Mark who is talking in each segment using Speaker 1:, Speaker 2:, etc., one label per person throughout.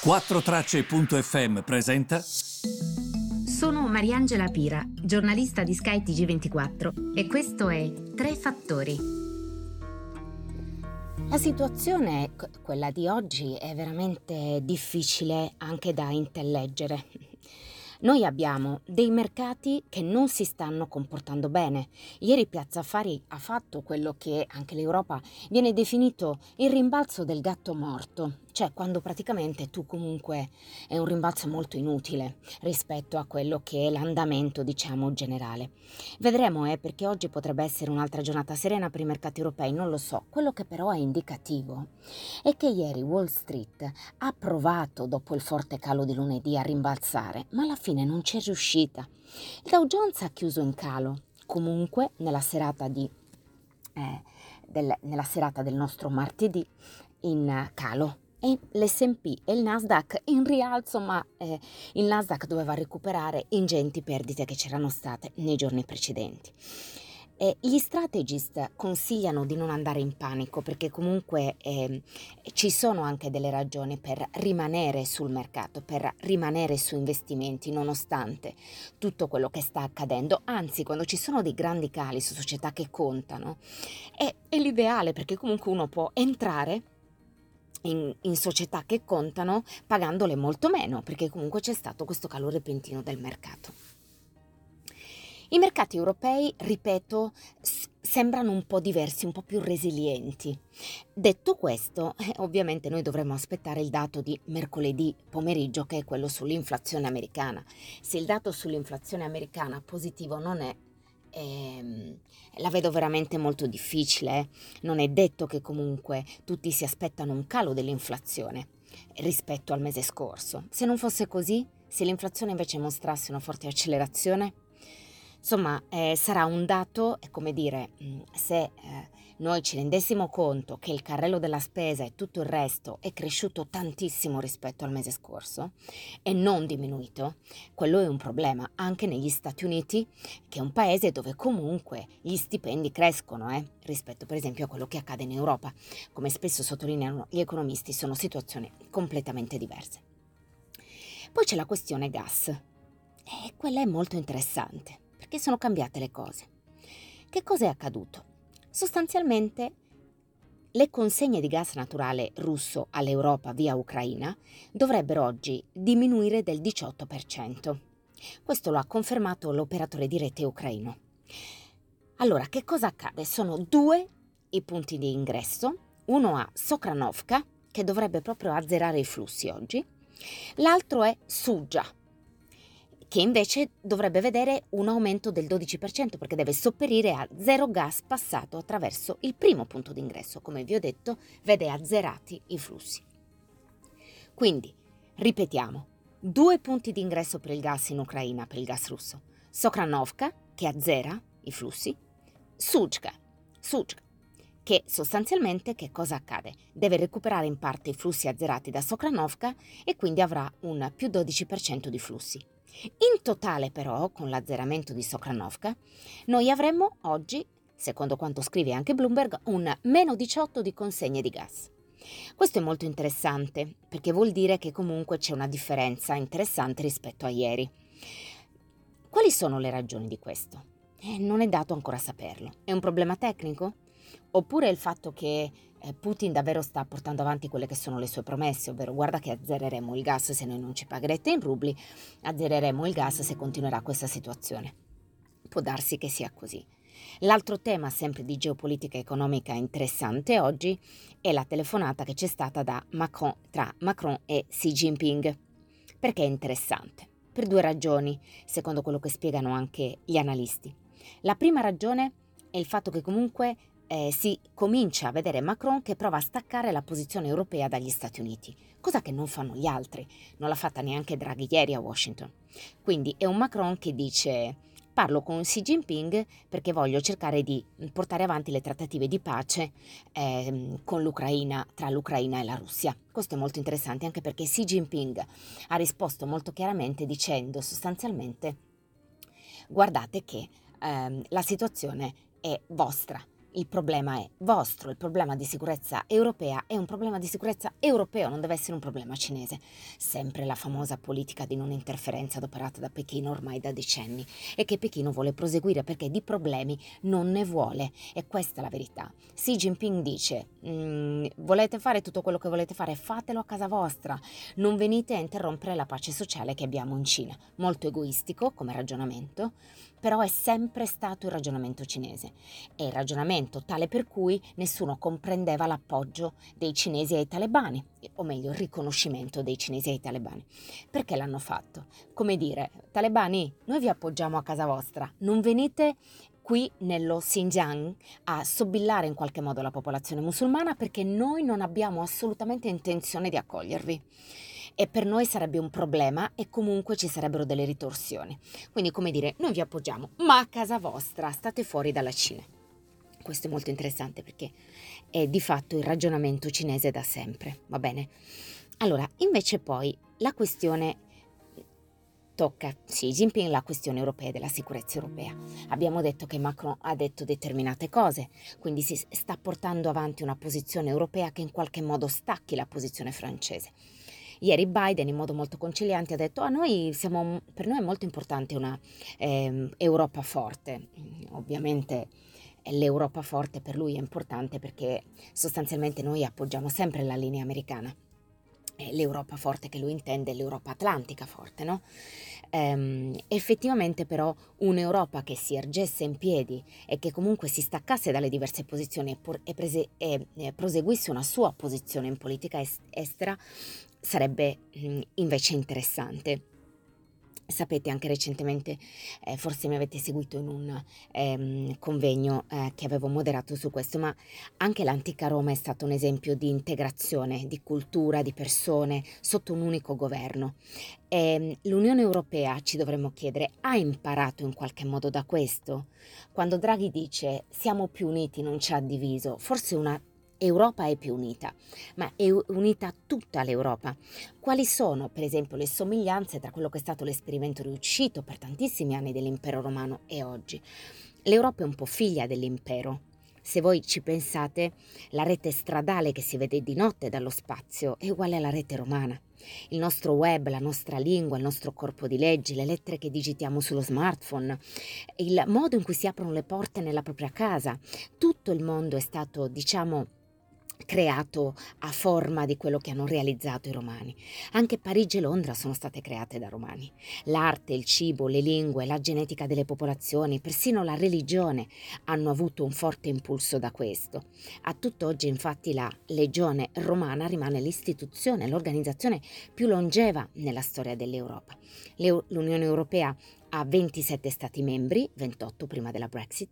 Speaker 1: 4Tracce.fm presenta.
Speaker 2: Sono Mariangela Pira, giornalista di Sky TG24 e questo è Tre Fattori.
Speaker 3: La situazione, quella di oggi, è veramente difficile anche da intelleggere. Noi abbiamo dei mercati che non si stanno comportando bene. Ieri Piazza Affari ha fatto quello che anche l'Europa viene definito il rimbalzo del gatto morto, cioè quando praticamente tu comunque è un rimbalzo molto inutile rispetto a quello che è l'andamento, diciamo, generale. Vedremo, eh, perché oggi potrebbe essere un'altra giornata serena per i mercati europei, non lo so. Quello che però è indicativo è che ieri Wall Street ha provato, dopo il forte calo di lunedì, a rimbalzare, ma alla fine non c'è riuscita. Il Dow Jones ha chiuso in calo. Comunque, nella serata di eh, del, nella serata del nostro martedì in calo e l'S&P e il Nasdaq in rialzo, ma eh, il Nasdaq doveva recuperare ingenti perdite che c'erano state nei giorni precedenti. Eh, gli strategist consigliano di non andare in panico perché comunque eh, ci sono anche delle ragioni per rimanere sul mercato, per rimanere su investimenti nonostante tutto quello che sta accadendo. Anzi, quando ci sono dei grandi cali su società che contano, è, è l'ideale perché comunque uno può entrare in, in, società che contano pagandole molto meno, perché comunque c'è stato questo calore repentino del mercato. I mercati europei, ripeto, s- sembrano un po' diversi, un po' più resilienti. Detto questo, eh, ovviamente noi dovremmo aspettare il dato di mercoledì pomeriggio, che è quello sull'inflazione americana. Se il dato sull'inflazione americana positivo non è eh, la vedo veramente molto difficile. Eh. Non è detto che comunque tutti si aspettano un calo dell'inflazione rispetto al mese scorso. Se non fosse così, se l'inflazione invece mostrasse una forte accelerazione, insomma, eh, sarà un dato, come dire, mm, se eh, noi ci rendessimo conto che il carrello della spesa e tutto il resto è cresciuto tantissimo rispetto al mese scorso e non diminuito, quello è un problema anche negli Stati Uniti, che è un paese dove comunque gli stipendi crescono eh, rispetto per esempio a quello che accade in Europa. Come spesso sottolineano gli economisti, sono situazioni completamente diverse. Poi c'è la questione gas. E quella è molto interessante, perché sono cambiate le cose. Che cosa è accaduto? Sostanzialmente le consegne di gas naturale russo all'Europa via Ucraina dovrebbero oggi diminuire del 18%. Questo lo ha confermato l'operatore di rete ucraino. Allora, che cosa accade? Sono due i punti di ingresso, uno a Sokranovka, che dovrebbe proprio azzerare i flussi oggi, l'altro è Suja, che invece dovrebbe vedere un aumento del 12% perché deve sopperire a zero gas passato attraverso il primo punto d'ingresso. Come vi ho detto, vede azzerati i flussi. Quindi, ripetiamo, due punti d'ingresso per il gas in Ucraina, per il gas russo. Sokranovka, che azzera i flussi, Sujka, Sujka, che sostanzialmente che cosa accade? Deve recuperare in parte i flussi azzerati da Sokranovka e quindi avrà un più 12% di flussi. In totale però, con l'azzeramento di Sokranovka, noi avremmo oggi, secondo quanto scrive anche Bloomberg, un meno 18 di consegne di gas. Questo è molto interessante perché vuol dire che comunque c'è una differenza interessante rispetto a ieri. Quali sono le ragioni di questo? Eh, non è dato ancora saperlo. È un problema tecnico? Oppure il fatto che Putin davvero sta portando avanti quelle che sono le sue promesse, ovvero guarda che azzereremo il gas se noi non ci pagherete in rubli, azzereremo il gas se continuerà questa situazione. Può darsi che sia così. L'altro tema, sempre di geopolitica economica interessante oggi, è la telefonata che c'è stata Macron, tra Macron e Xi Jinping. Perché è interessante? Per due ragioni, secondo quello che spiegano anche gli analisti. La prima ragione è il fatto che comunque eh, si comincia a vedere Macron che prova a staccare la posizione europea dagli Stati Uniti, cosa che non fanno gli altri, non l'ha fatta neanche Draghi ieri a Washington. Quindi è un Macron che dice parlo con Xi Jinping perché voglio cercare di portare avanti le trattative di pace eh, l'Ucraina, tra l'Ucraina e la Russia. Questo è molto interessante anche perché Xi Jinping ha risposto molto chiaramente dicendo sostanzialmente guardate che eh, la situazione è vostra, il problema è vostro, il problema di sicurezza europea è un problema di sicurezza europeo, non deve essere un problema cinese. Sempre la famosa politica di non interferenza adoperata da Pechino ormai da decenni e che Pechino vuole proseguire perché di problemi non ne vuole e questa è la verità. Xi Jinping dice mm, volete fare tutto quello che volete fare, fatelo a casa vostra, non venite a interrompere la pace sociale che abbiamo in Cina. Molto egoistico come ragionamento, però è sempre stato il ragionamento cinese. È il ragionamento tale per cui nessuno comprendeva l'appoggio dei cinesi ai talebani, o meglio il riconoscimento dei cinesi ai talebani. Perché l'hanno fatto? Come dire, talebani, noi vi appoggiamo a casa vostra, non venite qui nello Xinjiang a sobillare in qualche modo la popolazione musulmana perché noi non abbiamo assolutamente intenzione di accogliervi e per noi sarebbe un problema e comunque ci sarebbero delle ritorsioni. Quindi come dire, noi vi appoggiamo, ma a casa vostra, state fuori dalla Cina. Questo è molto interessante perché è di fatto il ragionamento cinese da sempre, va bene? Allora, invece poi la questione tocca Xi Jinping la questione europea della sicurezza europea. Abbiamo detto che Macron ha detto determinate cose, quindi si sta portando avanti una posizione europea che in qualche modo stacchi la posizione francese. Ieri Biden in modo molto conciliante ha detto a noi siamo, per noi è molto importante una eh, Europa forte. Ovviamente l'Europa forte per lui è importante perché sostanzialmente noi appoggiamo sempre la linea americana. L'Europa forte che lui intende l'Europa atlantica forte, no? Ehm, effettivamente però un'Europa che si ergesse in piedi e che comunque si staccasse dalle diverse posizioni e, por- e, prese- e, e proseguisse una sua posizione in politica est- estera sarebbe mm, invece interessante. Sapete anche recentemente, eh, forse mi avete seguito in un ehm, convegno eh, che avevo moderato su questo, ma anche l'antica Roma è stato un esempio di integrazione, di cultura, di persone sotto un unico governo. E ehm, l'Unione Europea, ci dovremmo chiedere, ha imparato in qualche modo da questo? Quando Draghi dice siamo più uniti, non ci ha diviso, forse una Europa è più unita, ma è unita tutta l'Europa. Quali sono, per esempio, le somiglianze tra quello che è stato l'esperimento riuscito per tantissimi anni dell'impero romano e oggi? L'Europa è un po' figlia dell'impero. Se voi ci pensate, la rete stradale che si vede di notte dallo spazio è uguale alla rete romana. Il nostro web, la nostra lingua, il nostro corpo di leggi, le lettere che digitiamo sullo smartphone, il modo in cui si aprono le porte nella propria casa, tutto il mondo è stato, diciamo, creato a forma di quello che hanno realizzato i romani. Anche Parigi e Londra sono state create da romani. L'arte, il cibo, le lingue, la genetica delle popolazioni, persino la religione hanno avuto un forte impulso da questo. A tutt'oggi infatti la legione romana rimane l'istituzione, l'organizzazione più longeva nella storia dell'Europa. L'Unione Europea ha 27 Stati membri, 28 prima della Brexit,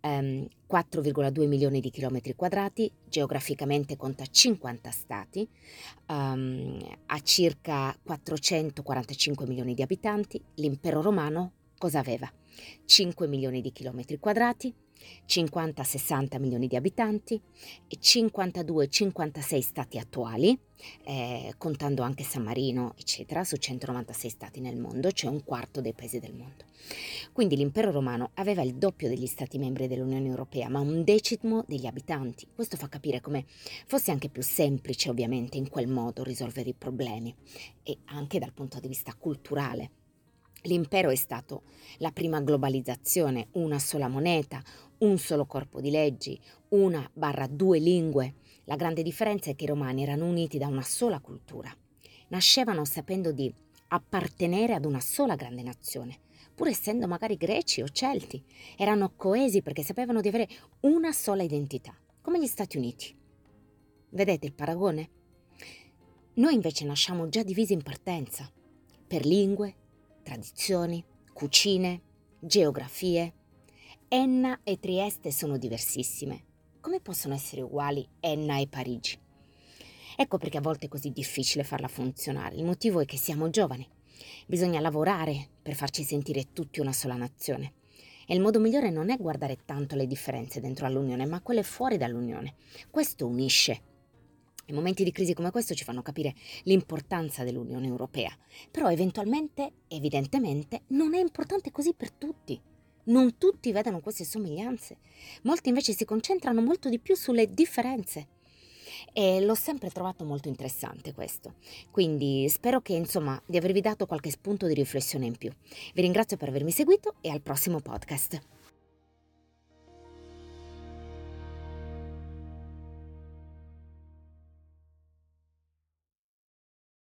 Speaker 3: ehm, 4,2 milioni di chilometri quadrati, geograficamente conta 50 Stati, ehm, ha circa 445 milioni di abitanti, l'impero romano cosa aveva? 5 milioni di chilometri quadrati, 50-60 milioni di abitanti, 52-56 stati attuali, eh, contando anche San Marino, eccetera, su 196 stati nel mondo, cioè un quarto dei paesi del mondo. Quindi l'impero romano aveva il doppio degli stati membri dell'Unione Europea, ma un decimo degli abitanti. Questo fa capire come fosse anche più semplice, ovviamente, in quel modo risolvere i problemi, e anche dal punto di vista culturale. L'impero è stato la prima globalizzazione, una sola moneta, un solo corpo di leggi, una barra due lingue. La grande differenza è che i romani erano uniti da una sola cultura. Nascevano sapendo di appartenere ad una sola grande nazione, pur essendo magari greci o celti. Erano coesi perché sapevano di avere una sola identità, come gli Stati Uniti. Vedete il paragone? Noi invece nasciamo già divisi in partenza, per lingue, tradizioni, cucine, geografie, Enna e Trieste sono diversissime. Come possono essere uguali Enna e Parigi? Ecco perché a volte è così difficile farla funzionare. Il motivo è che siamo giovani. Bisogna lavorare per farci sentire tutti una sola nazione. E il modo migliore non è guardare tanto le differenze dentro all'Unione, ma quelle fuori dall'Unione. Questo unisce. I momenti di crisi come questo ci fanno capire l'importanza dell'Unione Europea. Però eventualmente, evidentemente, non è importante così per tutti Non tutti vedono queste somiglianze, molti invece si concentrano molto di più sulle differenze. E l'ho sempre trovato molto interessante questo. Quindi spero che insomma di avervi dato qualche spunto di riflessione in più. Vi ringrazio per avermi seguito e al prossimo podcast.